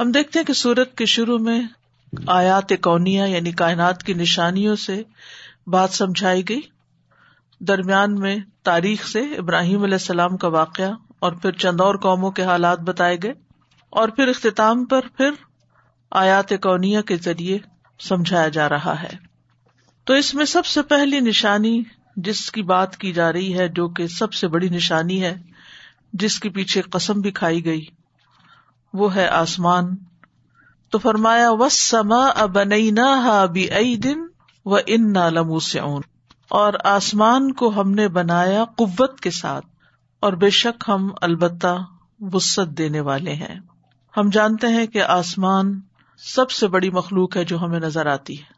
ہم دیکھتے ہیں کہ سورت کے شروع میں آیات کونیا یعنی کائنات کی نشانیوں سے بات سمجھائی گئی۔ درمیان میں تاریخ سے ابراہیم علیہ السلام کا واقعہ اور پھر چند اور قوموں کے حالات بتائے گئے اور پھر اختتام پر پھر آیات کونیا کے ذریعے سمجھایا جا رہا ہے۔ تو اس میں سب سے پہلی نشانی جس کی بات کی جا رہی ہے جو کہ سب سے بڑی نشانی ہے، جس کے پیچھے قسم بھی کھائی گئی۔ وہ ہے آسمان۔ تو فرمایا و سما ابنا بھی دن و ان نہ لمو سے اور آسمان کو ہم نے بنایا قوت کے ساتھ۔ اور بے شک ہم البتہ وسط دینے والے ہیں۔ ہم جانتے ہیں کہ آسمان سب سے بڑی مخلوق ہے جو ہمیں نظر آتی ہے۔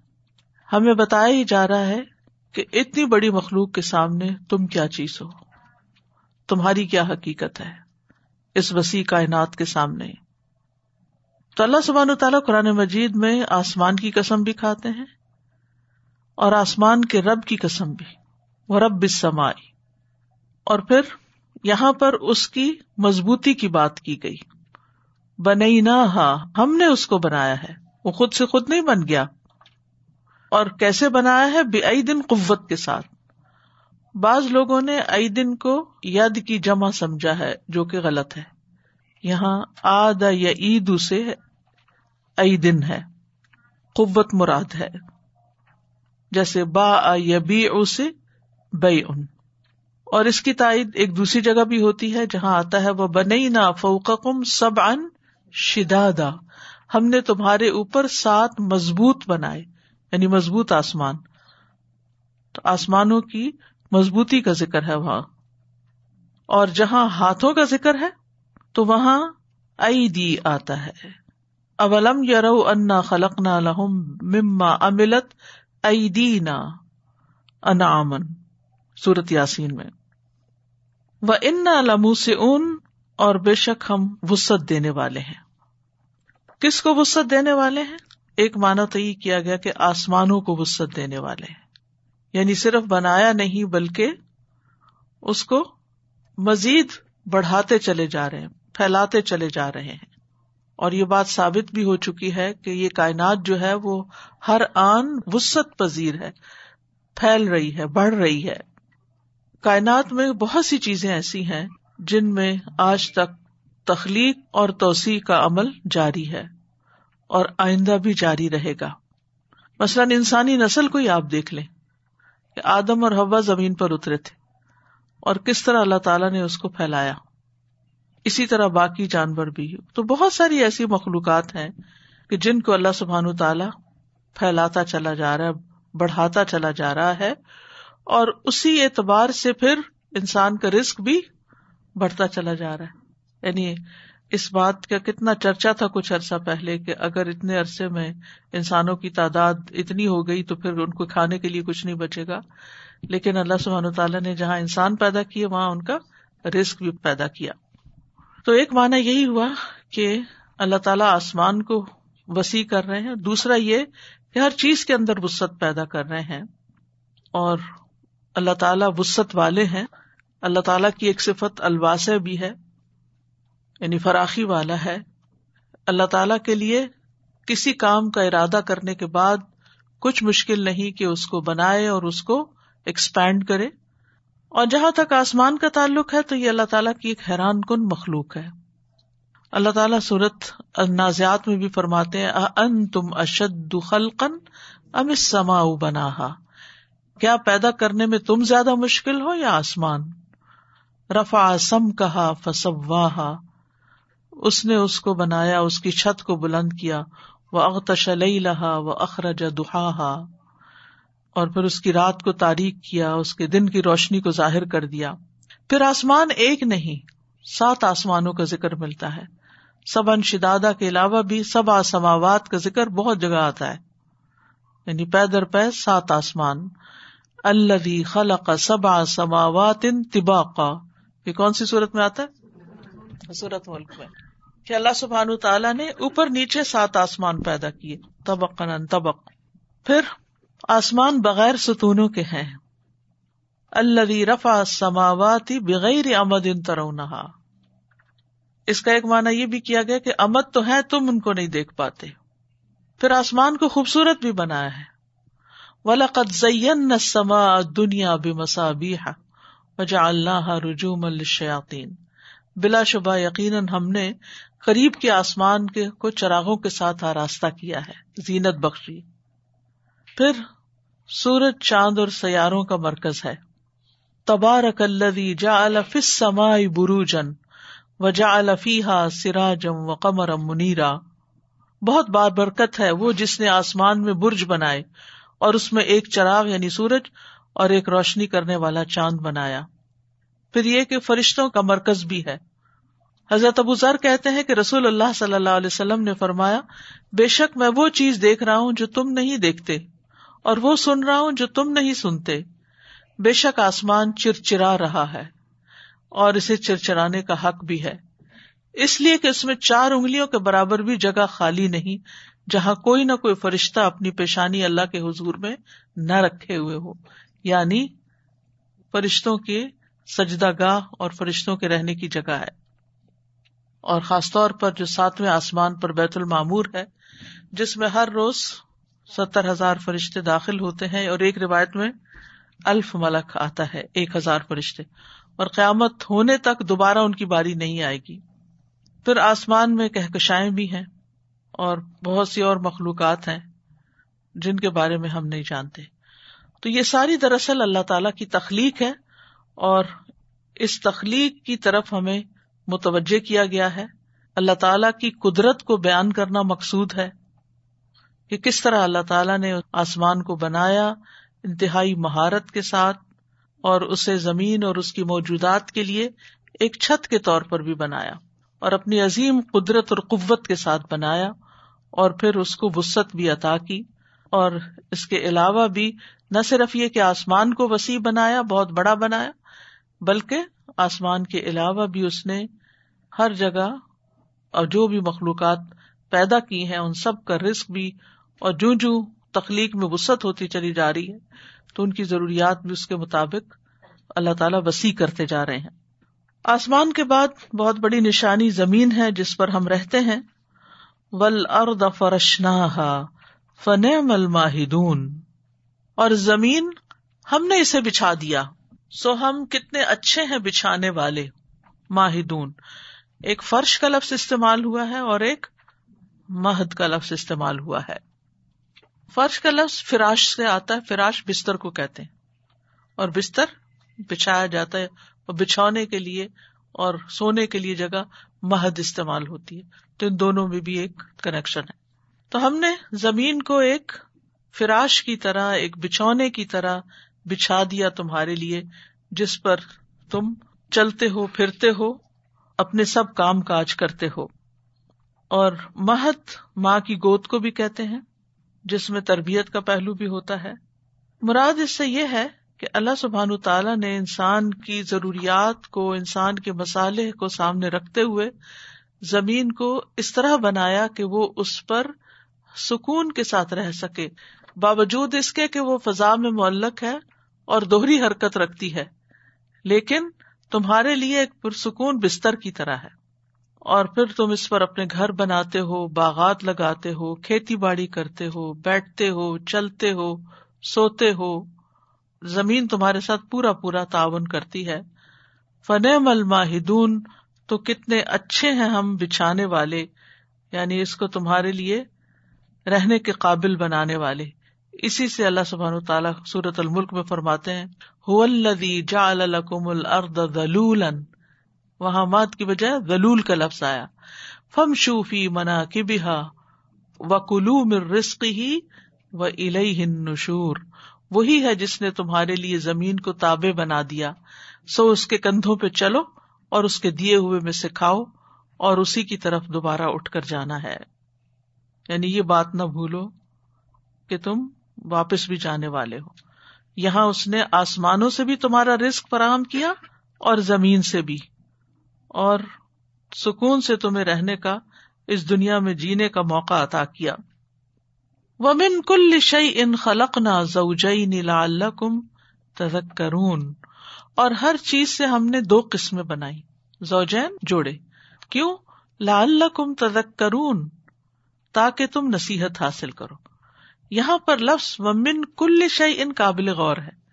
ہمیں بتایا ہی جا رہا ہے کہ اتنی بڑی مخلوق کے سامنے تم کیا چیز ہو؟ تمہاری کیا حقیقت ہے؟ اس وسیع کائنات کے سامنے۔ تو اللہ سبحان تعالیٰ قرآن مجید میں آسمان کی قسم بھی کھاتے ہیں اور آسمان کے رب کی قسم بھی، وہ رب سمائی اور پھر یہاں پر اس کی مضبوطی کی بات کی گئی۔ بنئی نہ ہم نے اس کو بنایا ہے۔ وہ خود سے خود نہیں بن گیا۔ اور کیسے بنایا ہے؟ بے دن قوت کے ساتھ۔ بعض لوگوں نے ائی دن کو ید کی جمع سمجھا ہے، جو کہ غلط ہے۔ یہاں آد یا عید سے ائی دن ہے، قوت مراد ہے۔ جیسے با یا بی سے بے ان اور اس کی تائید ایک دوسری جگہ بھی ہوتی ہے، جہاں آتا ہے وہ بنئی نہ فوکم سب ان شدادا۔ ہم نے تمہارے اوپر سات مضبوط بنائے یعنی مضبوط آسمان۔ تو آسمانوں کی مضبوطی کا ذکر ہے وہاں۔ اور جہاں ہاتھوں کا ذکر ہے، تو وہاں ائی دی آتا ہے۔ اولم یرو انا خلق نہ لہم مما املت ائی دینا سورت یاسین میں۔ وہ ان لمو سے اون اور بے شک ہم وسط دینے والے ہیں۔ کس کو وسط دینے والے ہیں؟ ایک مانا تو یہ کیا گیا کہ آسمانوں کو وسط دینے والے ہیں۔ یعنی صرف بنایا نہیں، بلکہ اس کو مزید بڑھاتے چلے جا رہے ہیں، پھیلاتے چلے جا رہے ہیں۔ اور یہ بات ثابت بھی ہو چکی ہے کہ یہ کائنات جو ہے وہ ہر آن وسط پذیر ہے، پھیل رہی ہے، بڑھ رہی ہے۔ کائنات میں بہت سی چیزیں ایسی ہیں جن میں آج تک تخلیق اور توسیع کا عمل جاری ہے اور آئندہ بھی جاری رہے گا۔ مثلاً انسانی نسل کو ہی آپ دیکھ لیں کہ آدم اور ہوا زمین پر اترے تھے اور کس طرح اللہ تعالیٰ نے اس کو پھیلایا۔ اسی طرح باقی جانور بھی تو بہت ساری ایسی مخلوقات ہیں کہ جن کو اللہ سبحان تعالیٰ پھیلاتا چلا جا رہا ہے، بڑھاتا چلا جا رہا ہے، اور اسی اعتبار سے پھر انسان کا رسک بھی بڑھتا چلا جا رہا ہے۔ یعنی اس بات کا کتنا چرچا تھا کچھ عرصہ پہلے کہ اگر اتنے عرصے میں انسانوں کی تعداد اتنی ہو گئی تو پھر ان کو کھانے کے لیے کچھ نہیں بچے گا۔ لیکن اللہ سبحان تعالیٰ نے جہاں انسان پیدا کیے، وہاں ان کا رسک بھی پیدا کیا۔ تو ایک مانا یہی ہوا کہ اللہ تعالیٰ آسمان کو وسیع کر رہے ہیں دوسرا یہ کہ ہر چیز کے اندر وسط پیدا کر رہے ہیں اور اللہ تعالیٰ وسط والے ہیں۔ اللہ تعالیٰ کی ایک صفت الواس بھی ہے یعنی فراخی والا ہے۔ اللہ تعالی کے لیے کسی کام کا ارادہ کرنے کے بعد کچھ مشکل نہیں کہ اس کو بنائے اور اس کو ایکسپینڈ کرے۔ اور جہاں تک آسمان کا تعلق ہے تو یہ اللہ تعالیٰ کی ایک حیران کن مخلوق ہے۔ اللہ تعالیٰ صورت نازیات میں بھی فرماتے ہیں ان تم اشد خلقن ام سما بنا کیا پیدا کرنے میں تم زیادہ مشکل ہو یا آسمان؟ رفا سم کہا فسواہا۔ اس نے اس کو بنایا، اس کی چھت کو بلند کیا۔ وہ اغتش لہا وہ اخرج دہا اور پھر اس کی رات کو تاریخ کیا، اس کے دن کی روشنی کو ظاہر کر دیا۔ پھر آسمان ایک نہیں، سات آسمانوں کا ذکر ملتا ہے۔ سب انشدادا کے علاوہ بھی سب آسماوات کا ذکر بہت جگہ آتا ہے۔ یعنی پیدر پے سات آسمان۔ اللہ خلق سب آسماوات ان طباقا۔ یہ کون سی صورت میں آتا ہے؟ صورت ملک میں۔ کہ اللہ سبحان تعالیٰ نے اوپر نیچے سات آسمان پیدا کیے۔ تبق تبق پھر آسمان بغیر ستونوں کے ہیں۔ اللہ رفا سماواتی بغیر امد ان ترونہ اس کا ایک معنی یہ بھی کیا گیا کہ امت تو ہے، تم ان کو نہیں دیکھ پاتے۔ پھر آسمان کو خوبصورت بھی بنایا ہے۔ ولاقت زین سما دنیا بے مسابی وجا اللہ رجوم الشیاطین بلا شبہ یقیناً ہم نے قریب کے آسمان کے کو چراغوں کے ساتھ آراستہ کیا ہے، زینت بخشی۔ پھر سورج، چاند اور سیاروں کا مرکز ہے۔ تبارک الذی جعل فی السماء بروجن وجعل فیہا سراجم وقمرا منیرا۔ بہت بار برکت ہے وہ جس نے آسمان میں برج بنائے اور اس میں ایک چراغ یعنی سورج اور ایک روشنی کرنے والا چاند بنایا۔ پھر یہ کہ فرشتوں کا مرکز بھی ہے۔ حضرت ابو ذر کہتے ہیں کہ رسول اللہ صلی اللہ علیہ وسلم نے فرمایا، بے شک میں وہ چیز دیکھ رہا ہوں جو تم نہیں دیکھتے۔ اور وہ سن رہا ہوں جو تم نہیں سنتے۔ بے شک آسمان چرچرا رہا ہے اور اسے چرچرانے کا حق بھی ہے۔ اس لیے کہ اس میں چار انگلیوں کے برابر بھی جگہ خالی نہیں، جہاں کوئی نہ کوئی فرشتہ اپنی پیشانی اللہ کے حضور میں نہ رکھے ہوئے ہو یعنی فرشتوں کے سجدہ گاہ اور فرشتوں کے رہنے کی جگہ ہے۔ اور خاص طور پر جو ساتویں آسمان پر بیت المامور ہے، جس میں ہر روز ستر ہزار فرشتے داخل ہوتے ہیں اور ایک روایت میں الف ملک آتا ہے، ایک ہزار فرشتے۔ اور قیامت ہونے تک دوبارہ ان کی باری نہیں آئے گی۔ پھر آسمان میں کہکشائیں بھی ہیں اور بہت سی اور مخلوقات ہیں جن کے بارے میں ہم نہیں جانتے۔ تو یہ ساری دراصل اللہ تعالی کی تخلیق ہے اور اس تخلیق کی طرف ہمیں متوجہ کیا گیا ہے۔ اللہ تعالی کی قدرت کو بیان کرنا مقصود ہے۔ کہ کس طرح اللہ تعالیٰ نے آسمان کو بنایا انتہائی مہارت کے ساتھ اور اسے زمین اور اس کی موجودات کے لیے ایک چھت کے طور پر بھی بنایا اور اپنی عظیم قدرت اور قوت کے ساتھ بنایا اور پھر اس کو وسط بھی عطا کی اور اس کے علاوہ بھی نہ صرف یہ کہ آسمان کو وسیع بنایا، بہت بڑا بنایا، بلکہ آسمان کے علاوہ بھی اس نے ہر جگہ اور جو بھی مخلوقات پیدا کی ہیں، ان سب کا رسک بھی اور جو جو تخلیق میں وسط ہوتی چلی جا رہی ہے، تو ان کی ضروریات بھی اس کے مطابق اللہ تعالیٰ وسیع کرتے جا رہے ہیں۔ آسمان کے بعد بہت بڑی نشانی زمین ہے جس پر ہم رہتے ہیں۔ ول ارد فرشنا فن مل ماہدون اور زمین ہم نے اسے بچھا دیا۔ سو ہم کتنے اچھے ہیں بچھانے والے۔ ماہدون۔ ایک فرش کا لفظ استعمال ہوا ہے اور ایک مہد کا لفظ استعمال ہوا ہے۔ فرش کا لفظ فراش سے آتا ہے، فراش بستر کو کہتے ہیں۔ اور بستر بچھایا جاتا ہے اور بچھونے کے لیے اور سونے کے لیے جگہ مہد استعمال ہوتی ہے۔ تو ان دونوں میں بھی ایک کنیکشن ہے۔ تو ہم نے زمین کو ایک فراش کی طرح، ایک بچھونے کی طرح بچھا دیا تمہارے لیے، جس پر تم چلتے ہو، پھرتے ہو، اپنے سب کام کاج کرتے ہو۔ اور مہت ماں کی گود کو بھی کہتے ہیں۔ جس میں تربیت کا پہلو بھی ہوتا ہے۔ مراد اس سے یہ ہے کہ اللہ سبحان تعالیٰ نے انسان کی ضروریات کو، انسان کے مسالے کو سامنے رکھتے ہوئے زمین کو اس طرح بنایا کہ وہ اس پر سکون کے ساتھ رہ سکے۔ باوجود اس کے کہ وہ فضا میں معلق ہے اور دوہری حرکت رکھتی ہے، لیکن تمہارے لیے ایک پرسکون بستر کی طرح ہے۔ اور پھر تم اس پر اپنے گھر بناتے ہو، باغات لگاتے ہو، کھیتی باڑی کرتے ہو، بیٹھتے ہو، چلتے ہو، سوتے ہو۔ زمین تمہارے ساتھ پورا پورا تعاون کرتی ہے۔ فن مل ماہدون تو کتنے اچھے ہیں ہم بچھانے والے یعنی اس کو تمہارے لیے رہنے کے قابل بنانے والے۔ اسی سے اللہ سبحان تعالیٰ سورت الملک میں فرماتے ہیں جا الرد دلول وہاں مات کی بجائے دلول کا لفظ آیا۔ فم شوفی منا کی بہا و کلو مر رسق ہی و نشور وہی ہے جس نے تمہارے لیے زمین کو تابے بنا دیا۔ سو اس کے کندھوں پہ چلو اور اس کے دیے ہوئے میں سے کھاؤ اور اسی کی طرف دوبارہ اٹھ کر جانا ہے۔ یعنی یہ بات نہ بھولو کہ تم واپس بھی جانے والے ہو۔ یہاں اس نے آسمانوں سے بھی تمہارا رسک فراہم کیا اور زمین سے بھی۔ اور سکون سے تمہیں رہنے کا، اس دنیا میں جینے کا موقع عطا کیا۔ ومن کل شعی ان خلق نہ زوجئی نیلا اللہ کم تذکرون۔ اور ہر چیز سے ہم نے دو قسمیں بنائی۔ زوجین، جوڑے۔ کیوں؟ لال کم تدک کرون تاکہ تم نصیحت حاصل کرو۔ یہاں پر لفظ ممن کل شعی ان قابل غور ہے۔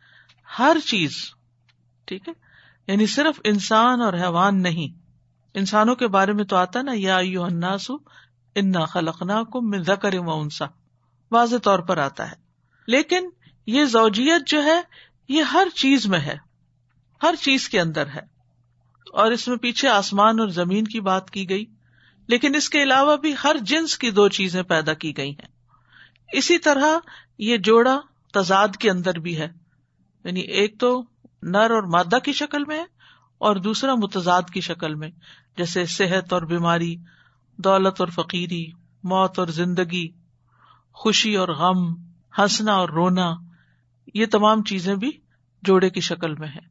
ہر چیز، ٹھیک ہے؟ یعنی صرف انسان اور حیوان نہیں۔ انسانوں کے بارے میں تو آتا نا، یا اناسو انا خلقنا کم من انسا واضح طور پر آتا ہے۔ لیکن یہ زوجیت جو ہے، یہ ہر چیز میں ہے۔ ہر چیز کے اندر ہے۔ اور اس میں پیچھے آسمان اور زمین کی بات کی گئی۔ لیکن اس کے علاوہ بھی ہر جنس کی دو چیزیں پیدا کی گئی ہیں۔ اسی طرح یہ جوڑا تضاد کے اندر بھی ہے۔ یعنی ایک تو نر اور مادہ کی شکل میں ہے اور دوسرا متضاد کی شکل میں، جیسے صحت اور بیماری، دولت اور فقیری، موت اور زندگی، خوشی اور غم، ہنسنا اور رونا، یہ تمام چیزیں بھی جوڑے کی شکل میں ہے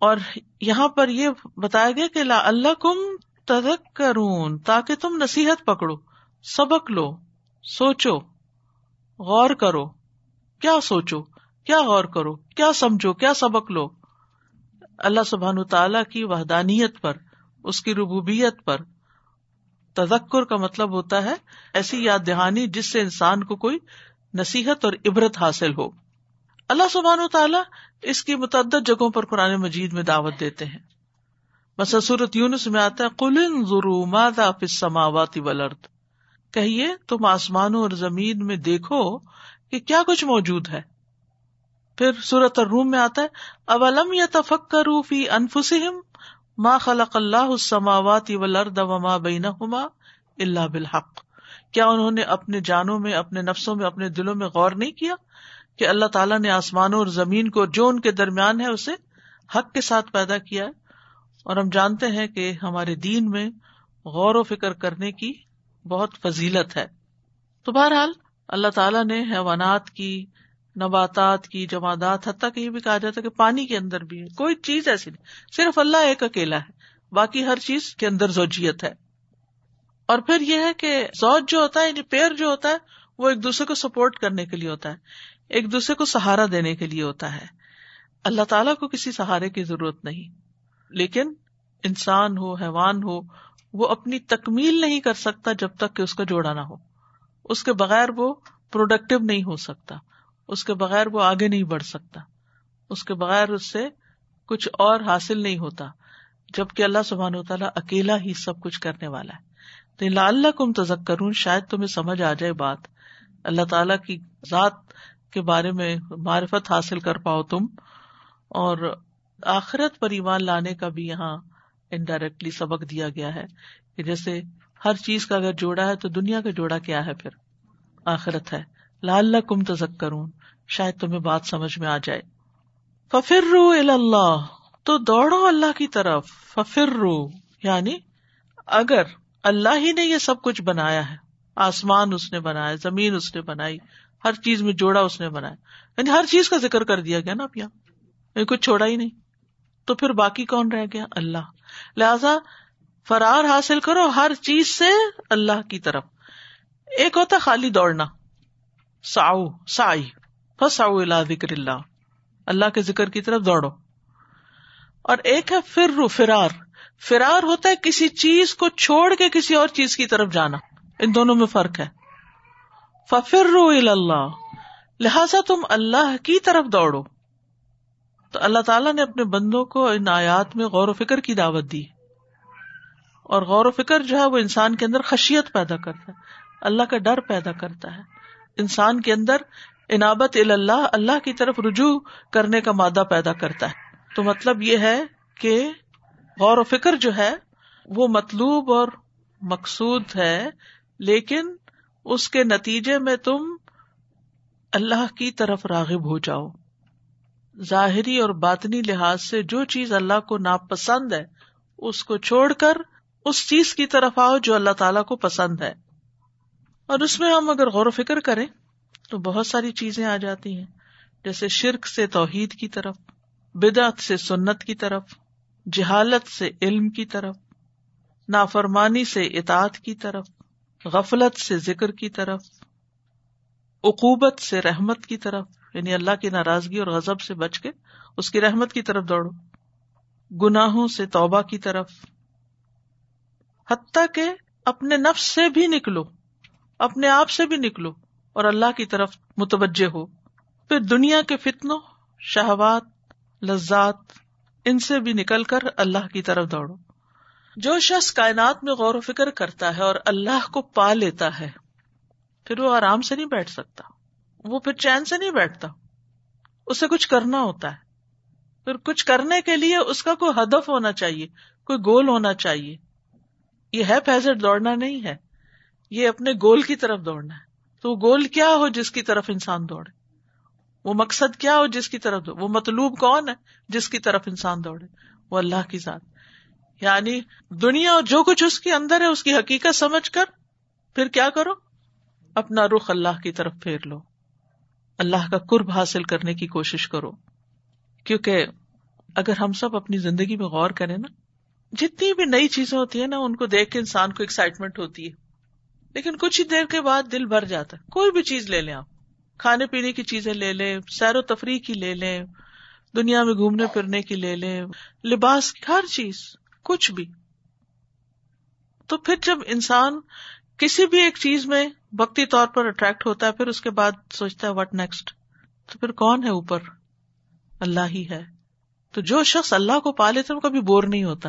اور یہاں پر یہ بتایا گیا کہ لا اللہ کم تدک کرون تاکہ تم نصیحت پکڑو، سبق لو، سوچو، غور کرو۔ کیا سوچو؟ کیا غور کرو؟ کیا سمجھو؟ کیا سبق لو؟ اللہ سبحان تعالی کی وحدانیت پر، اس کی ربوبیت پر۔ تذکر کا مطلب ہوتا ہے ایسی یاد دہانی جس سے انسان کو کوئی نصیحت اور عبرت حاصل ہو۔ اللہ سبحان و تعالیٰ اس کی متعدد جگہوں پر قرآن مجید میں دعوت دیتے ہیں۔ بس صورت یونس میں آتا ہے کلن ضرو مادا ولرد کہیے، تم آسمانوں اور زمین میں دیکھو کہ کیا کچھ موجود ہے۔ پھر سورت الروم میں آتا ہے، اولم یا تفک فی انفسم ما خلق اللہ السماوات والارض وما بینہما الا بالحق۔ کیا انہوں نے اپنے جانوں میں، اپنے نفسوں میں، اپنے دلوں میں غور نہیں کیا کہ اللہ تعالیٰ نے آسمانوں اور زمین کو جو ان کے درمیان ہے اسے حق کے ساتھ پیدا کیا ہے؟ اور ہم جانتے ہیں کہ ہمارے دین میں غور و فکر کرنے کی بہت فضیلت ہے۔ تو بہرحال اللہ تعالیٰ نے حیوانات کی نباتات کی، جمادات، حتیٰ کہ یہ بھی کہا جاتا ہے کہ پانی کے اندر بھی ہے۔ کوئی چیز ایسی نہیں۔ صرف اللہ ایک اکیلا ہے۔ باقی ہر چیز کے اندر زوجیت ہے۔ اور پھر یہ ہے کہ زوج جو ہوتا ہے یعنی پیر جو ہوتا ہے، وہ ایک دوسرے کو سپورٹ کرنے کے لیے ہوتا ہے۔ ایک دوسرے کو سہارا دینے کے لیے ہوتا ہے۔ اللہ تعالیٰ کو کسی سہارے کی ضرورت نہیں۔ لیکن انسان ہو، حیوان ہو، وہ اپنی تکمیل نہیں کر سکتا جب تک کہ اس کا جوڑا نہ ہو۔ اس کے بغیر وہ پروڈکٹیو نہیں ہو سکتا۔ اس کے بغیر وہ آگے نہیں بڑھ سکتا۔ اس کے بغیر اس سے کچھ اور حاصل نہیں ہوتا، جبکہ اللہ سبحان و تعالیٰ اکیلا ہی سب کچھ کرنے والا ہے۔ تو اللہ کم تزک کروں شاید تمہیں سمجھ آ جائے بات۔ اللہ تعالیٰ کی ذات کے بارے میں معرفت حاصل کر پاؤ تم، اور آخرت پر ایمان لانے کا بھی یہاں انڈائریکٹلی سبق دیا گیا ہے کہ جیسے ہر چیز کا اگر جوڑا ہے تو دنیا کا جوڑا کیا ہے پھر؟ آخرت ہے۔ لال کم تزک کروں شاید تمہیں بات سمجھ میں آ جائے۔ ففر رو اللہ تو دوڑو اللہ کی طرف۔ ففر رو یعنی اگر اللہ ہی نے یہ سب کچھ بنایا ہے۔ آسمان اس نے بنایا، زمین اس نے بنائی، ہر چیز میں جوڑا اس نے بنایا۔ یعنی ہر چیز کا ذکر کر دیا گیا نا اب یہاں۔ یعنی کچھ چھوڑا ہی نہیں۔ تو پھر باقی کون رہ گیا؟ اللہ۔ لہذا فرار حاصل کرو ہر چیز سے اللہ کی طرف۔ ایک ہوتا خالی دوڑنا۔ ساؤ سائی فساؤ اللہ ذکر اللہ اللہ کے ذکر کی طرف دوڑو۔ اور ایک ہے فر رو فرار۔ فرار ہوتا ہے کسی چیز کو چھوڑ کے کسی اور چیز کی طرف جانا۔ ان دونوں میں فرق ہے۔ ففر رو اللہ لہذا تم اللہ کی طرف دوڑو۔ تو اللہ تعالیٰ نے اپنے بندوں کو ان آیات میں غور و فکر کی دعوت دی۔ اور غور و فکر جو ہے وہ انسان کے اندر خشیت پیدا کرتا ہے۔ اللہ کا ڈر پیدا کرتا ہے۔ انسان کے اندر انابت اللہ اللہ کی طرف رجوع کرنے کا مادہ پیدا کرتا ہے۔ تو مطلب یہ ہے کہ غور و فکر جو ہے، وہ مطلوب اور مقصود ہے، لیکن اس کے نتیجے میں تم اللہ کی طرف راغب ہو جاؤ۔ ظاہری اور باطنی لحاظ سے جو چیز اللہ کو ناپسند ہے، اس کو چھوڑ کر اس چیز کی طرف آؤ جو اللہ تعالیٰ کو پسند ہے۔ اور اس میں ہم اگر غور و فکر کریں تو بہت ساری چیزیں آ جاتی ہیں۔ جیسے شرک سے توحید کی طرف، بدعت سے سنت کی طرف، جہالت سے علم کی طرف، نافرمانی سے اطاعت کی طرف، غفلت سے ذکر کی طرف، عقوبت سے رحمت کی طرف یعنی اللہ کی ناراضگی اور غزب سے بچ کے اس کی رحمت کی طرف دوڑو۔ گناہوں سے توبہ کی طرف۔ حتیٰ کہ اپنے نفس سے بھی نکلو، اپنے آپ سے بھی نکلو۔ اور اللہ کی طرف متوجہ ہو۔ پھر دنیا کے فتنوں، شہوات، لذات، ان سے بھی نکل کر اللہ کی طرف دوڑو۔ جو شخص کائنات میں غور و فکر کرتا ہے اور اللہ کو پا لیتا ہے، پھر وہ آرام سے نہیں بیٹھ سکتا۔ وہ پھر چین سے نہیں بیٹھتا۔ اسے کچھ کرنا ہوتا ہے۔ پھر کچھ کرنے کے لیے اس کا کوئی ہدف ہونا چاہیے، کوئی گول ہونا چاہیے۔ یہ ہے پیزٹ دوڑنا نہیں ہے۔ یہ اپنے گول کی طرف دوڑنا ہے۔ تو وہ گول کیا ہو جس کی طرف انسان دوڑے؟ وہ مقصد کیا ہو جس کی طرف دوڑے؟ وہ مطلوب کون ہے جس کی طرف انسان دوڑے؟ وہ اللہ کی ذات۔ یعنی دنیا اور جو کچھ اس کے اندر ہے، اس کی حقیقت سمجھ کر پھر کیا کرو؟ اپنا رخ اللہ کی طرف پھیر لو۔ اللہ کا قرب حاصل کرنے کی کوشش کرو۔ کیونکہ اگر ہم سب اپنی زندگی میں غور کریں نا، جتنی بھی نئی چیزیں ہوتی ہیں نا، ان کو دیکھ کے انسان کو ایکسائٹمنٹ ہوتی ہے۔ لیکن کچھ ہی دیر کے بعد دل بھر جاتا ہے۔ کوئی بھی چیز لے لیں آپ۔ کھانے پینے کی چیزیں لے لیں، سیر و تفریح کی لے لیں، دنیا میں گھومنے پھرنے کی لے لیں، لباس کی ہر چیز، کچھ بھی۔ تو پھر جب انسان کسی بھی ایک چیز میں وقتی طور پر اٹریکٹ ہوتا ہے، پھر اس کے بعد سوچتا ہے وٹ نیکسٹ تو پھر کون ہے اوپر؟ اللہ ہی ہے۔ تو جو شخص اللہ کو پا لیتا ہے، وہ کبھی بور نہیں ہوتا۔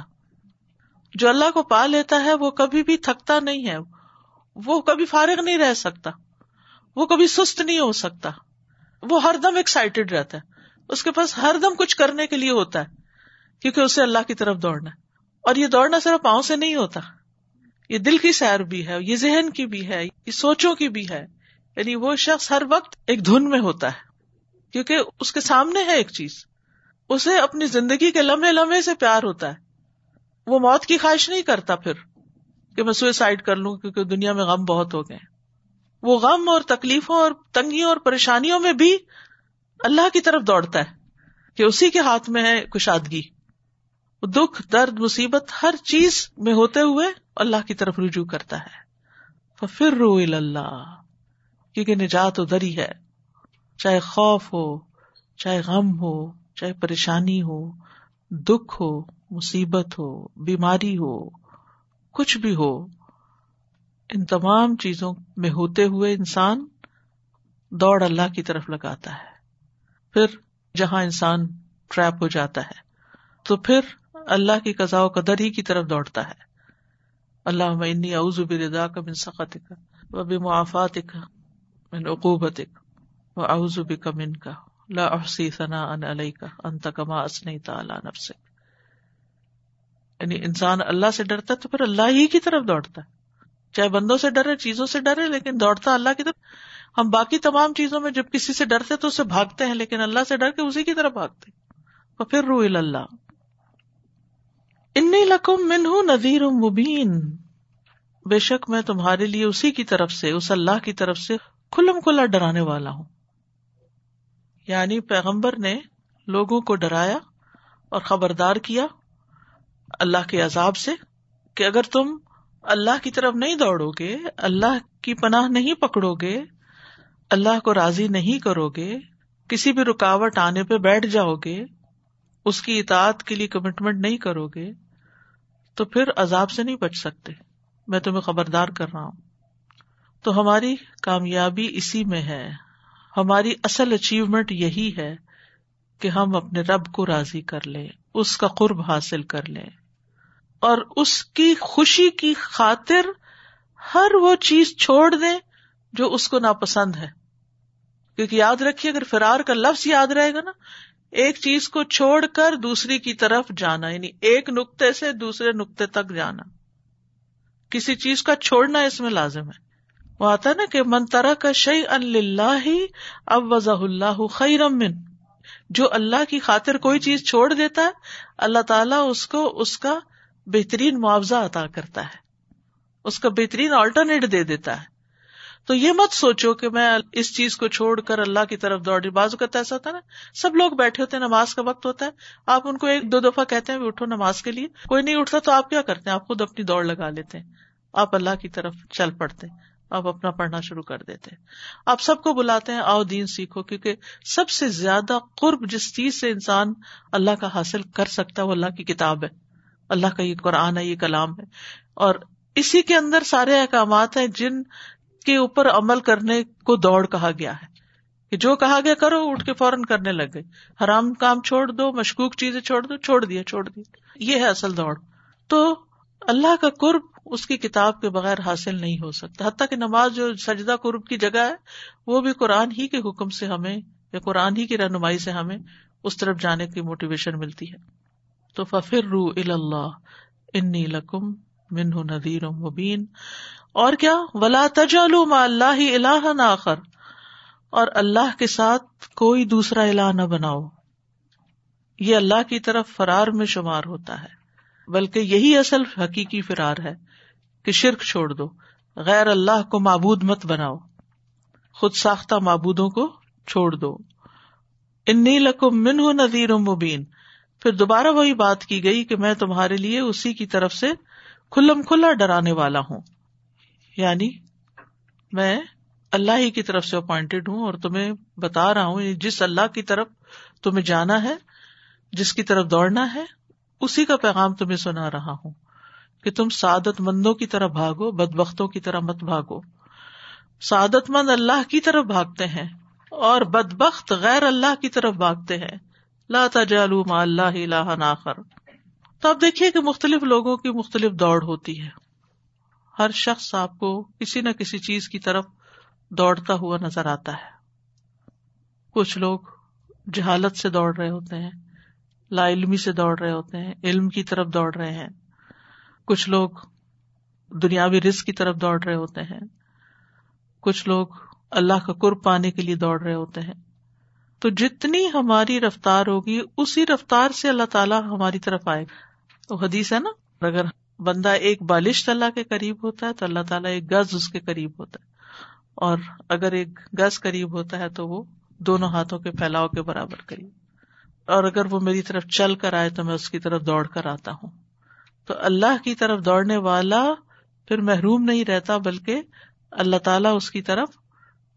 جو اللہ کو پا لیتا ہے، وہ کبھی بھی تھکتا نہیں ہے۔ وہ کبھی فارغ نہیں رہ سکتا، وہ کبھی سست نہیں ہو سکتا۔ وہ ہر دم ایکسائٹیڈ رہتا ہے۔ اس کے پاس ہر دم کچھ کرنے کے لیے ہوتا ہے، کیونکہ اسے اللہ کی طرف دوڑنا ہے۔ اور یہ دوڑنا صرف پاؤں سے نہیں ہوتا، یہ دل کی سیر بھی ہے، یہ ذہن کی بھی ہے، یہ سوچوں کی بھی ہے۔ یعنی وہ شخص ہر وقت ایک دھن میں ہوتا ہے، کیونکہ اس کے سامنے ہے ایک چیز۔ اسے اپنی زندگی کے لمحے لمحے سے پیار ہوتا ہے۔ وہ موت کی خواہش نہیں کرتا پھر۔ کہ میں سوئسائڈ کر لوں کیونکہ دنیا میں غم بہت ہو گئے وہ غم اور تکلیفوں اور تنگیوں اور پریشانیوں میں بھی اللہ کی طرف دوڑتا ہے کہ اسی کے ہاتھ میں ہے کشادگی۔ دکھ، درد، مصیبت ہر چیز میں ہوتے ہوئے اللہ کی طرف رجوع کرتا ہے۔ پھر رو اللہ کیونکہ نجات ادھر ہی ہے۔ چاہے خوف ہو، چاہے غم ہو، چاہے پریشانی ہو، دکھ ہو، مصیبت ہو، بیماری ہو کچھ بھی ہو، ان تمام چیزوں میں ہوتے ہوئے انسان دوڑ اللہ کی طرف لگاتا ہے۔ پھر جہاں انسان ٹریپ ہو جاتا ہے، تو پھر اللہ کی قزا و قدر ہی کی طرف دوڑتا ہے۔ اللہ میں اعوذ بردا کا من سخط و بمعافات کا من عقوبت و اعوذ بک من کا لا احسی ثنا ان علیہ کا انت کما اسنی تعالی نفسک۔ یعنی انسان اللہ سے ڈرتا ہے تو پھر اللہ ہی کی طرف دوڑتا ہے۔ چاہے بندوں سے ڈرے، چیزوں سے ڈرے، لیکن دوڑتا اللہ کی طرف۔ ہم باقی تمام چیزوں میں جب کسی سے ڈرتے تو اسے بھاگتے ہیں، لیکن اللہ سے ڈر کے اسی کی طرف بھاگتے اور پھر رو اللہ انی لکم منہ نذیر مبین بے شک میں تمہارے لیے اسی کی طرف سے، اس اللہ کی طرف سے کھلم کھلا ڈرانے والا ہوں۔ یعنی پیغمبر نے لوگوں کو ڈرایا اور خبردار کیا۔ اللہ کے عذاب سے کہ اگر تم اللہ کی طرف نہیں دوڑو گے، اللہ کی پناہ نہیں پکڑو گے، اللہ کو راضی نہیں کرو گے، کسی بھی رکاوٹ آنے پہ بیٹھ جاؤ گے، اس کی اطاعت کے لیے کمٹمنٹ نہیں کرو گے، تو پھر عذاب سے نہیں بچ سکتے۔ میں تمہیں خبردار کر رہا ہوں۔ تو ہماری کامیابی اسی میں ہے۔ ہماری اصل اچیومنٹ یہی ہے کہ ہم اپنے رب کو راضی کر لیں، اس کا قرب حاصل کر لیں۔ اور اس کی خوشی کی خاطر ہر وہ چیز چھوڑ دیں جو اس کو ناپسند ہے۔ کیونکہ یاد رکھیے، اگر فرار کا لفظ یاد رہے گا نا، ایک چیز کو چھوڑ کر دوسری کی طرف جانا یعنی ایک نقطے سے دوسرے نقطے تک جانا۔ کسی چیز کا چھوڑنا اس میں لازم ہے۔ وہ آتا نا کہ منترا کا شعی اللہ اب وضاح اللہ خیرم جو اللہ کی خاطر کوئی چیز چھوڑ دیتا ہے، اللہ تعالیٰ اس کو، اس کا بہترین معاوضہ عطا کرتا ہے۔ اس کا بہترین آلٹرنیٹ دے دیتا ہے۔ تو یہ مت سوچو کہ میں اس چیز کو چھوڑ کر اللہ کی طرف دوڑ بازو کا ایسا ہوتا ہے نا، سب لوگ بیٹھے ہوتے ہیں، نماز کا وقت ہوتا ہے۔ آپ ان کو ایک دو دفعہ کہتے ہیں، اٹھو نماز کے لیے۔ کوئی نہیں اٹھتا تو آپ کیا کرتے ہیں؟ آپ خود اپنی دوڑ لگا لیتے ہیں۔ آپ اللہ کی طرف چل پڑتے ہیں۔ آپ اپنا پڑھنا شروع کر دیتے آپ سب کو بلاتے ہیں، آؤ دین سیکھو۔ کیونکہ سب سے زیادہ قرب جس چیز سے انسان اللہ کا حاصل کر سکتا ہے، وہ اللہ کی کتاب ہے۔ اللہ کا یہ قرآن ہے، یہ کلام ہے۔ اور اسی کے اندر سارے احکامات ہیں جن کے اوپر عمل کرنے کو دوڑ کہا گیا ہے۔ کہ جو کہا گیا کرو، اٹھ کے فوراً کرنے لگ گئے۔ حرام کام چھوڑ دو، مشکوک چیزیں چھوڑ دو، چھوڑ دیا چھوڑ دیا۔ یہ ہے اصل دوڑ۔ تو اللہ کا قرب اس کی کتاب کے بغیر حاصل نہیں ہو سکتا۔ حتیٰ کہ نماز جو سجدہ قرب کی جگہ ہے، وہ بھی قرآن ہی کے حکم سے ہمیں یا قرآن ہی کی رہنمائی سے ہمیں اس طرف جانے کی موٹیویشن ملتی ہے۔ تو ففر رو اللہ انی لکم منہ ندیر مبین اور کیا؟ ولا تجالو ما اللہ اللہ آخر۔ اور اللہ کے ساتھ کوئی دوسرا الہ نہ بناؤ۔ یہ اللہ کی طرف فرار میں شمار ہوتا ہے۔ بلکہ یہی اصل حقیقی فرار ہے کہ شرک چھوڑ دو، غیر اللہ کو معبود مت بناؤ۔ خود ساختہ معبودوں کو چھوڑ دو۔ انی لکم من نذیر مبین پھر دوبارہ وہی بات کی گئی کہ میں تمہارے لیے اسی کی طرف سے کھلم کھلا ڈرانے والا ہوں۔ یعنی میں اللہ ہی کی طرف سے اپوائنٹڈ ہوں اور تمہیں بتا رہا ہوں یعنی جس اللہ کی طرف تمہیں جانا ہے، جس کی طرف دوڑنا ہے، اسی کا پیغام تمہیں سنا رہا ہوں کہ تم سعادت مندوں کی طرح بھاگو بد بختوں کی طرح مت بھاگو۔ سعادت مند اللہ کی طرف بھاگتے ہیں اور بد بخت غیر اللہ کی طرف بھاگتے ہیں۔ لا تجالو ما اللہ الہ آخر۔ تو آپ دیکھیے کہ مختلف لوگوں کی مختلف دوڑ ہوتی ہے۔ ہر شخص آپ کو کسی نہ کسی چیز کی طرف دوڑتا ہوا نظر آتا ہے۔ کچھ لوگ جہالت سے دوڑ رہے ہوتے ہیں، لا علمی سے دوڑ رہے ہوتے ہیں، علم کی طرف دوڑ رہے ہیں۔ کچھ لوگ دنیاوی رزق کی طرف دوڑ رہے ہوتے ہیں۔ کچھ لوگ اللہ کا قرب پانے کے لیے دوڑ رہے ہوتے ہیں۔ تو جتنی ہماری رفتار ہوگی، اسی رفتار سے اللہ تعالیٰ ہماری طرف آئے گا۔ تو حدیث ہے نا، اگر بندہ ایک بالشت اللہ کے قریب ہوتا ہے، تو اللہ تعالیٰ ایک گز اس کے قریب ہوتا ہے۔ اور اگر ایک گز قریب ہوتا ہے، تو وہ دونوں ہاتھوں کے پھیلاؤ کے برابر قریب۔ اور اگر وہ میری طرف چل کر آئے، تو میں اس کی طرف دوڑ کر آتا ہوں۔ تو اللہ کی طرف دوڑنے والا پھر محروم نہیں رہتا، بلکہ اللہ تعالیٰ اس کی طرف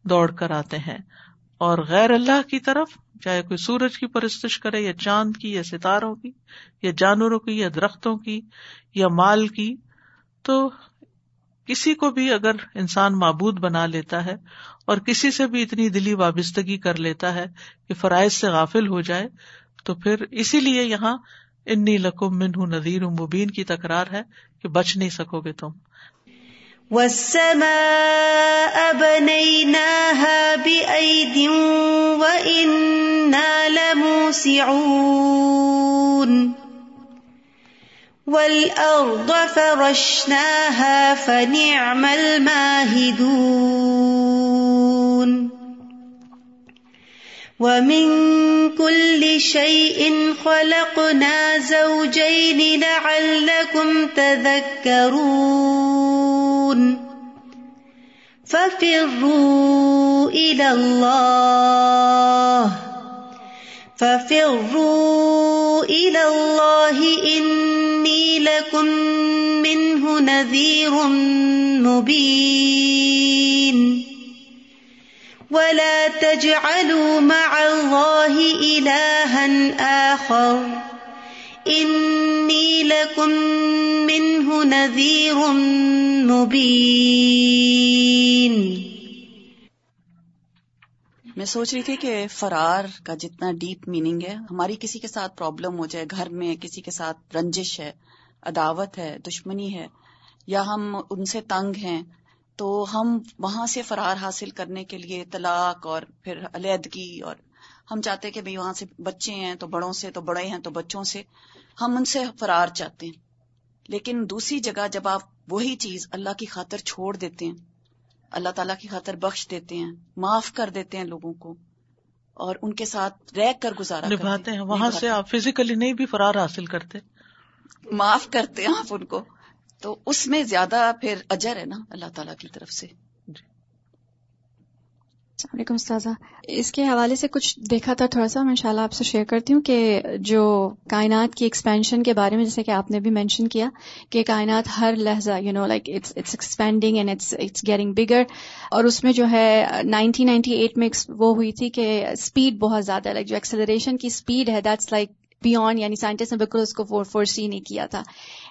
دوڑ کر آتے ہیں۔ اور غیر اللہ کی طرف، چاہے کوئی سورج کی پرستش کرے، یا چاند کی، یا ستاروں کی، یا جانوروں کی، یا درختوں کی، یا مال کی، تو کسی کو بھی اگر انسان معبود بنا لیتا ہے اور کسی سے بھی اتنی دلی وابستگی کر لیتا ہے کہ فرائض سے غافل ہو جائے، تو پھر اسی لیے یہاں انی لکم منہ نذیر مبین کی تکرار ہے کہ بچ نہیں سکو گے تم۔ والسماء بنيناها بأيد وإنا لموسعون والأرض فرشناها فنعم الماهدون ومن كل شيء خلقنا زوجين لعلكم تذكرون ففروا إلى الله ففروا إلى الله إني لكم منه نذير مبين ولا تجعلوا مع الله إلها آخر إني لكم منه نذير مبين میں سوچ رہی تھی کہ فرار کا جتنا ڈیپ میننگ ہے، ہماری کسی کے ساتھ پرابلم ہو جائے، گھر میں کسی کے ساتھ رنجش ہے، عداوت ہے، دشمنی ہے، یا ہم ان سے تنگ ہیں تو ہم وہاں سے فرار حاصل کرنے کے لیے طلاق اور پھر علیحدگی اور ہم چاہتے کہ بھائی وہاں سے بچے ہیں تو بڑوں سے تو بڑے ہیں تو بچوں سے ہم ان سے فرار چاہتے ہیں۔ لیکن دوسری جگہ جب آپ وہی چیز اللہ کی خاطر چھوڑ دیتے ہیں اللہ تعالیٰ کی خاطر بخش دیتے ہیں معاف کر دیتے ہیں لوگوں کو اور ان کے ساتھ رہ کر گزارا نبھاتے ہیں وہاں سے آپ فزیکلی نہیں بھی فرار حاصل کرتے؟ معاف کرتے ہیں آپ ان کو۔ تو اس میں زیادہ پھر اجر ہے نا اللہ تعالیٰ کی طرف سے۔ جی۔ السلام علیکم استاذہ۔ اس کے حوالے سے کچھ دیکھا تھا تھوڑا سا میں ان آپ سے شیئر کرتی ہوں کہ جو کائنات کی ایکسپینشن کے بارے میں، جیسے کہ آپ نے بھی مینشن کیا، کہ کائنات ہر لہجہ you know like it's expanding and it's it's getting bigger اور اس میں جو ہے نائنٹین نائنٹی ایٹ میں وہ ہوئی تھی کہ اسپیڈ بہت زیادہ لائک جو ایکسلریشن کی اسپیڈ ہے دیٹس لائک بیونڈ یعنی سائنٹسٹ نے بالکل اس کو فورسی نہیں کیا تھا.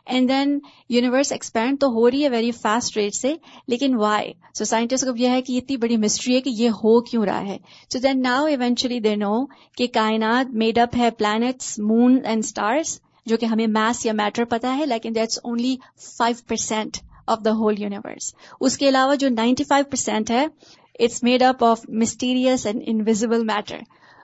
اینڈ دین یونیورس ایکسپینڈ تو ہو رہی ہے ویری فاسٹ ریٹ سے، لیکن وائی سو سائنٹسٹ کو یہ ہے کہ اتنی بڑی مسٹری ہے کہ یہ ہو کیوں رہا ہے. سو دین ناؤ ایونچولی دے نو کہ کائنات میڈ اپ ہے پلانٹس مون اینڈ اسٹارس جو کہ ہمیں میس یا میٹر پتا ہے، لیکن that's only five percent of the whole universe اس کے علاوہ جو نائنٹی فائیو پرسینٹ ہے it's made up of mysterious and invisible matter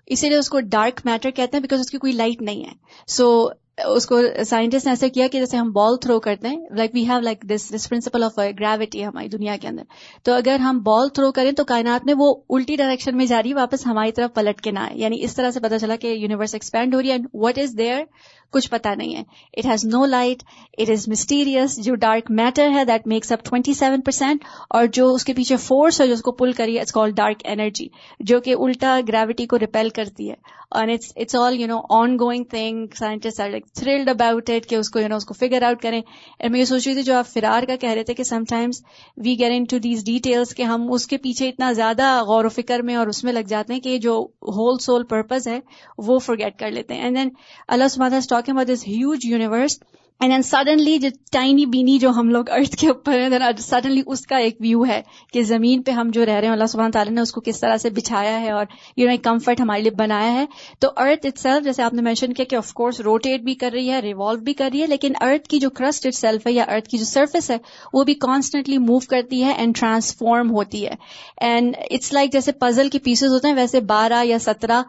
اسی لیے اس کو ڈارک میٹر کہتے ہیں بیکاز اس کی کوئی لائٹ نہیں ہے. سو اس کو سائنٹسٹ نے ایسا کیا کہ جیسے ہم بال تھرو کرتے ہیں like we have like this this principle of gravity ہماری دنیا کے اندر۔ تو اگر ہم بال تھرو کریں تو کائنات میں وہ الٹی ڈائریکشن میں جا رہی واپس ہماری طرف پلٹ کے نہ آئے۔ یعنی اس طرح سے پتا چلا کہ یونیورس ایکسپینڈ ہو رہی ہے وٹ از دیئر کچھ پتا نہیں ہے۔ It has no light it is mysterious جو ڈارک میٹر ہے that makes up twenty seven percent اور جو اس کے پیچھے فورس ہے جو اس کو پل کری ہے اٹس کال ڈارک انرجی جو کہ الٹا گریوٹی کو ریپیل کرتی ہے۔ اور it's all you know ongoing thing scientist are like thrilled about it کہ اس کو یو نو اس کو فگر آؤٹ کریں. اور میں یہ سوچ رہی تھی جو آپ فرار کا کہہ رہے تھے کہ sometimes we get into these details کہ ہم اس کے پیچھے اتنا زیادہ غور و فکر میں اور اس میں لگ جاتے ہیں کہ جو ہول سول پرپز ہے وہ فرگیٹ کر لیتے ہیں. اینڈ دین اللہ سمادہ stock about this huge universe and then suddenly جو ٹائنی بینی جو ہم لوگ ارتھ کے اوپر ہیں سڈنلی اس کا ایک ویو ہے کہ زمین پہ ہم جو رہ رہے ہیں، اللہ سبحانہ تعالیٰ نے اس کو کس طرح سے بچھایا ہے اور یو نو ایک کمفرٹ ہمارے لیے بنایا ہے. تو ارتھ اٹ سیلف جیسے آپ نے مینشن کیا کہ آف کورس روٹیٹ بھی کر رہی ہے ریوالو بھی کر رہی ہے، لیکن ارتھ کی جو کرسٹ اٹ سیلف ہے یا ارتھ کی جو سرفیس ہے، وہ بھی کانسٹنٹلی موو کرتی ہے اینڈ ٹرانسفارم ہوتی ہے. اینڈ اٹس لائک جیسے پزل کے پیسز ہوتے ہیں، ویسے بارہ یا سترہ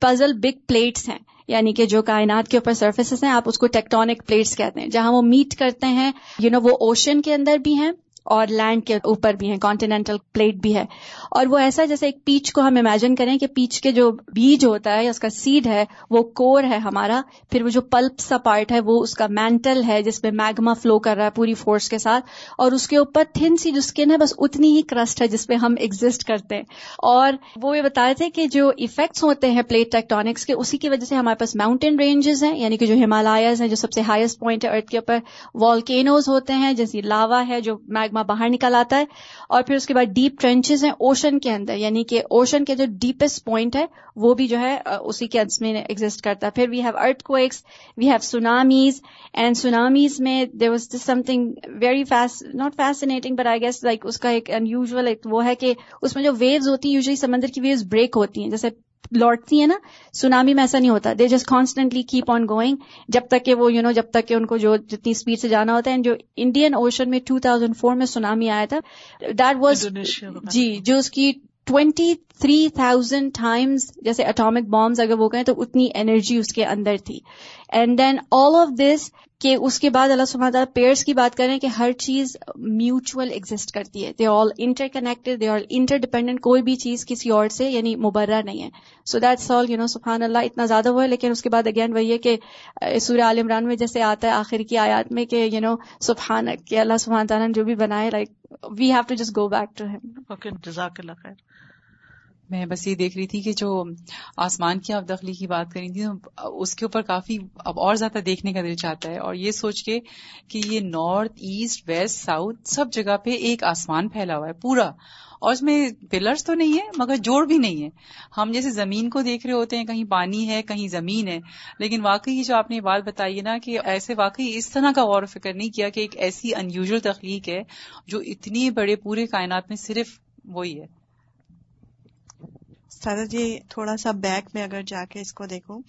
پزل بگ پلیٹس ہیں. یعنی کہ جو کائنات کے اوپر سرفیسز ہیں، آپ اس کو ٹیکٹونک پلیٹس کہتے ہیں، جہاں وہ میٹ کرتے ہیں یو نو وہ اوشن کے اندر بھی ہیں اور لینڈ کے اوپر بھی ہے کانٹینٹل پلیٹ بھی ہے۔ اور وہ ایسا جیسے ایک پیچ کو ہم امیجن کریں کہ پیچ کے جو بیج ہوتا ہے یا اس کا سیڈ ہے، وہ کور ہے ہمارا، پھر وہ جو پلپ سا پارٹ ہے، وہ اس کا مینٹل ہے جس میں میگما فلو کر رہا ہے پوری فورس کے ساتھ۔ اور اس کے اوپر تھن سی جو اسکن ہے بس اتنی ہی کرسٹ ہے جس پہ ہم ایگزٹ کرتے ہیں۔ اور وہ یہ بتائے تھے کہ جو افیکٹس ہوتے ہیں پلیٹ ٹیکٹونکس کے، اسی کی وجہ سے ہمارے پاس ماؤنٹین رینجز ہیں یعنی کہ جو ہمالیاز ہیں، جو سب سے ہائیسٹ پوائنٹ ہے ارتھ کے اوپر والکینوز ہوتے ہیں، جیسے لاوا ہے جو میگ باہر نکل آتا ہے اور پھر اس کے بعد ڈیپ ٹرینچز ہیں اوشن کے اندر یعنی کہ اوشن کے جو ڈیپسٹ پوائنٹ ہے، وہ بھی جو ہے اسی کے میں ایگزٹ کرتا ہے۔ پھر we have earthquakes we have tsunamis and tsunamis میں there was this something very fast not fascinating but I guess like اس کا ایک ان یوژل وہ ہے کہ اس میں جو ویوز ہوتی ہیں یوزلی سمندر کی ویوز بریک ہوتی ہیں۔ جیسے لوٹتی ہیں نا سونامی میں ایسا نہیں ہوتا۔ They just constantly keep on going جب تک کہ وہ یو نو جب تک کہ ان کو جو جتنی اسپیڈ سے جانا ہوتا ہے جو انڈین اوشن میں ٹو تھاؤزینڈ فور میں سونامی آیا تھا دیٹ واز جی جو اس کی ٹوینٹی تھری تھاؤزینڈ ٹائمز جیسے اٹامک بامز اگر وہ کہیں تو اتنی انرجی اس کے اندر تھی۔ And then all of this کہ اس کے بعد اللہ سبحانہ تعالیٰ پیئرس کی بات کریں کہ ہر چیز میوچل ایگزٹ کرتی ہے۔ They all interconnected they all interdependent کوئی بھی چیز کسی اور سے یعنی مبرہ نہیں ہے۔ سو دیٹس آل یو نو سبحان اللہ اتنا زیادہ ہوا ہے، لیکن اس کے بعد اگین وہی ہے کہ سورہ عال عمران میں جیسے آتا ہے آخر کی آیات میں کہ یو نو سبحان کہ اللہ سبحانہ تعالیٰ نے جو بھی بنائے like we have to just go back to ہم جزاک اللہ خیر۔ میں بس یہ دیکھ رہی تھی کہ جو آسمان کی آپ دخلی کی بات کری تھی اس کے اوپر کافی اب اور زیادہ دیکھنے کا دل چاہتا ہے اور یہ سوچ کے کہ یہ نارتھ ایسٹ ویسٹ ساؤتھ سب جگہ پہ ایک آسمان پھیلا ہوا ہے پورا۔ اور اس میں پلرس تو نہیں ہے مگر جوڑ بھی نہیں ہے ہم جیسے زمین کو دیکھ رہے ہوتے ہیں، کہیں پانی ہے، کہیں زمین ہے، لیکن واقعی جو آپ نے بات بتائی ہے نا کہ ایسے واقعی اس طرح کا غور و فکر نہیں کیا کہ ایک ایسی انیوژل تخلیق ہے جو اتنی بڑے پورے کائنات میں صرف وہی ہے۔ سادہ جی تھوڑا سا بیک میں اگر جا کے اس کو دیکھوں۔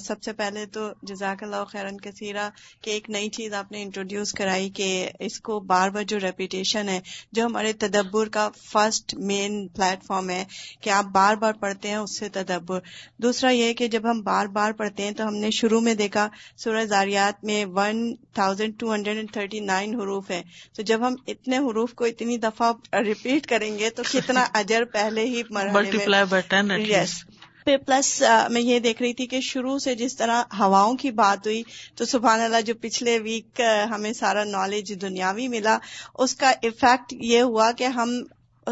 سب سے پہلے تو جزاک اللہ خیرن کثیرہ کہ ایک نئی چیز آپ نے انٹروڈیوس کرائی کہ اس کو بار بار جو ریپیٹیشن ہے جو ہمارے تدبر کا فرسٹ مین پلیٹ فارم ہے کہ آپ بار بار پڑھتے ہیں اس سے تدبر۔ دوسرا یہ کہ جب ہم بار بار پڑھتے ہیں تو ہم نے شروع میں دیکھا سورہ زاریات میں one thousand two hundred and thirty nine حروف ہے تو جب ہم اتنے حروف کو اتنی دفعہ ریپیٹ کریں گے تو کتنا اجر پہلے ہی مرحلے یس پھر پلس میں یہ دیکھ رہی تھی کہ شروع سے جس طرح ہواؤں کی بات ہوئی تو سبحان اللہ جو پچھلے ویک ہمیں سارا نالج دنیاوی ملا اس کا افیکٹ یہ ہوا کہ ہم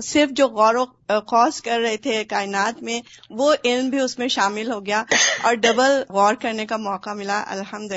صرف جو غور و خوص کر رہے تھے کائنات میں وہ علم بھی اس میں شامل ہو گیا اور ڈبل غور کرنے کا موقع ملا الحمد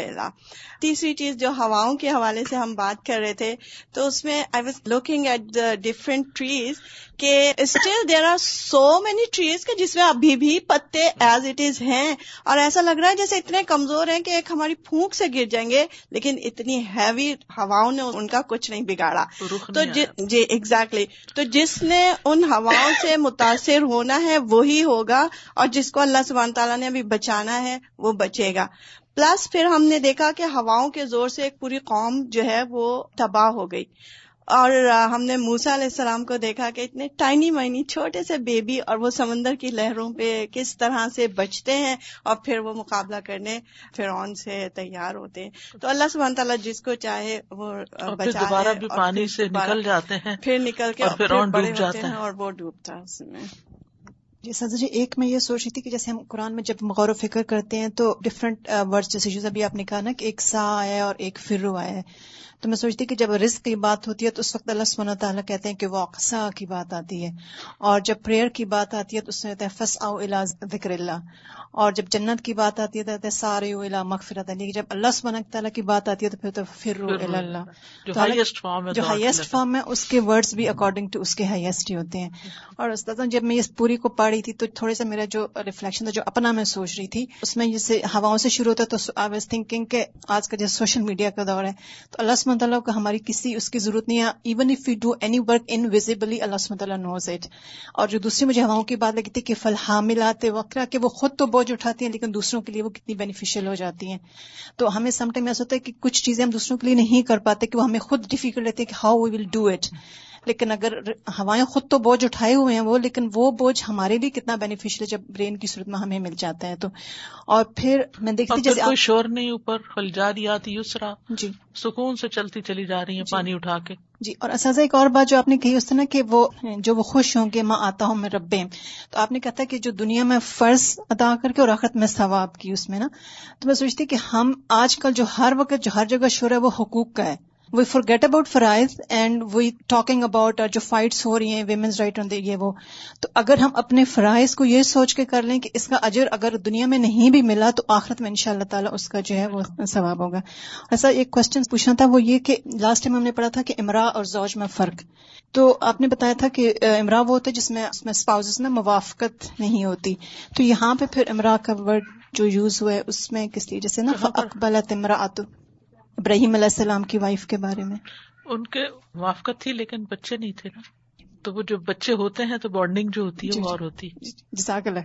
تیسری چیز جو ہواؤں کے حوالے سے ہم بات کر رہے تھے تو اس میں I was looking at the different trees کہ still there are so many trees کہ جس میں ابھی بھی پتے ایز اٹ از ہیں۔ اور ایسا لگ رہا ہے جیسے اتنے کمزور ہیں کہ ایک ہماری پھونک سے گر جائیں گے لیکن اتنی ہیوی ہواؤں نے ان کا کچھ نہیں بگاڑا۔ تو جی ایگزیکٹلی تو جس نے ان ہواؤں سے متاثر ہونا ہے، وہی ہوگا اور جس کو اللہ سبحانہ تعالیٰ نے ابھی بچانا ہے، وہ بچے گا۔ پلس پھر ہم نے دیکھا کہ ہواؤں کے زور سے ایک پوری قوم جو ہے وہ تباہ ہو گئی۔ اور ہم نے موسا علیہ السلام کو دیکھا کہ اتنے ٹائنی مائنی چھوٹے سے بیبی اور وہ سمندر کی لہروں پہ کس طرح سے بچتے ہیں اور پھر وہ مقابلہ کرنے فرعون سے تیار ہوتے ہیں۔ تو اللہ سبحانہ تعالیٰ جس کو چاہے وہ بچا بھی پانی سے نکل جاتے ہیں پھر نکل کے اور اور وہ ڈوبتا ہے اس میں۔ جی سر جی ایک میں یہ سوچ رہی تھی کہ جیسے ہم قرآن میں جب غور و فکر کرتے ہیں تو ڈفرنٹ ورڈ جیسے جو ابھی آپ نے کہا نا کہ ایک سا آیا ہے اور ایک فرو آیا ہے۔ تو میں سوچتی کہ جب رزق کی بات ہوتی ہے تو اس وقت اللہ سبحانہ تعالیٰ کہتے ہیں کہ وہ اقسا کی بات آتی ہے۔ اور جب پریئر کی بات آتی ہے تو اس میں کہتے ہیں فس او الا ذکر اللہ اور جب جنت کی بات آتی ہے تو کہتے ہیں سارے الا مغفرت لیکن جب اللہ سبحانہ تعالیٰ کی بات آتی ہے تو پھر تو پھر اللہ۔ جو ہائیسٹ فارم ہے اس کے ورڈز بھی اکارڈنگ ٹو اس کے ہائیسٹ ہی ہوتے ہیں۔ اور استاد جب میں اس پوری کو پڑھ رہی تھی تو تھوڑا سا میرا جو ریفلیکشن تھا، جو اپنا میں سوچ رہی تھی، اس میں جیسے ہواؤں سے شروع ہوتا تو آئی واز تھنکنگ کہ آج کا جیسے سوشل میڈیا کا دور ہے، تو اللہ سبحانہ تعالیٰ کو ہماری کسی اس کی ضرورت نہیں ہے۔ Even if you do any work invisibly اللہ سمت اللہ نوز اٹ اور جو دوسری مجھے ہواؤں کی بات لگی تھی کہ فل حاملات وقرا کہ وہ خود تو بوجھ اٹھاتی ہیں، لیکن دوسروں کے لیے وہ کتنی بینیفیشیل ہو جاتی ہیں۔ تو ہمیں سم ٹائم ایسا ہوتا ہے کہ کچھ چیزیں ہم دوسروں کے لیے نہیں کر پاتے، کہ وہ ہمیں خود ڈیفیکلٹ رہتے ہیں کہ how we will do it لیکن اگر ہوائیں خود تو بوجھ اٹھائے ہوئے ہیں وہ لیکن وہ بوجھ ہمارے لیے کتنا بینیفیشل ہے جب برین کی صورت میں ہمیں مل جاتا ہے تو۔ اور پھر میں دیکھتی جیسے کوئی شور نہیں اوپر فلجاری آتی یسرا۔ جی۔ سکون سے چلتی چلی جا رہی ہیں جی۔ پانی اٹھا کے۔ جی اور اساتذہ ایک اور بات جو آپ نے کہی اس طرح کہ وہ جو وہ خوش ہوں گے ماں آتا ہوں میں ربے تو آپ نے کہتا ہے کہ جو دنیا میں فرض ادا کر کے اور آخرت میں ثواب کی اس میں نا۔ تو میں سوچتی کہ ہم آج کل جو ہر وقت جو ہر جگہ شور ہے وہ حقوق کا ہے۔ We forget about fries and we talking about جو فائٹس ہو رہی ہیں ویمنز رائٹ یہ وہ. تو اگر ہم اپنے فرائض کو یہ سوچ کے کر لیں کہ اس کا اجر اگر دنیا میں نہیں بھی ملا تو آخرت میں ان شاء اللہ تعالیٰ اس کا جو ہے وہ ثواب ہوگا. ایسا ایک کوشچن پوچھنا تھا وہ یہ کہ لاسٹ ٹائم ہم نے پڑھا تھا کہ امرا اور زوج میں فرق. تو آپ نے بتایا تھا کہ امرا وہ ہوتا ہے جس میں اس میں اسپاؤز میں موافقت نہیں ہوتی. تو یہاں پہ پھر امرا کا ورڈ جو یوز ہوا ہے اس میں کس لیے جیسے نا اکبلت امرا ابراہیم علیہ السلام کی وائف کے بارے میں۔ ان کے موافقت تھی لیکن بچے نہیں تھے نا۔ تو وہ جو بچے ہوتے ہیں تو بانڈنگ جو ہوتی ہے وہ جی، جی۔ اور ہوتی۔ جزاک اللہ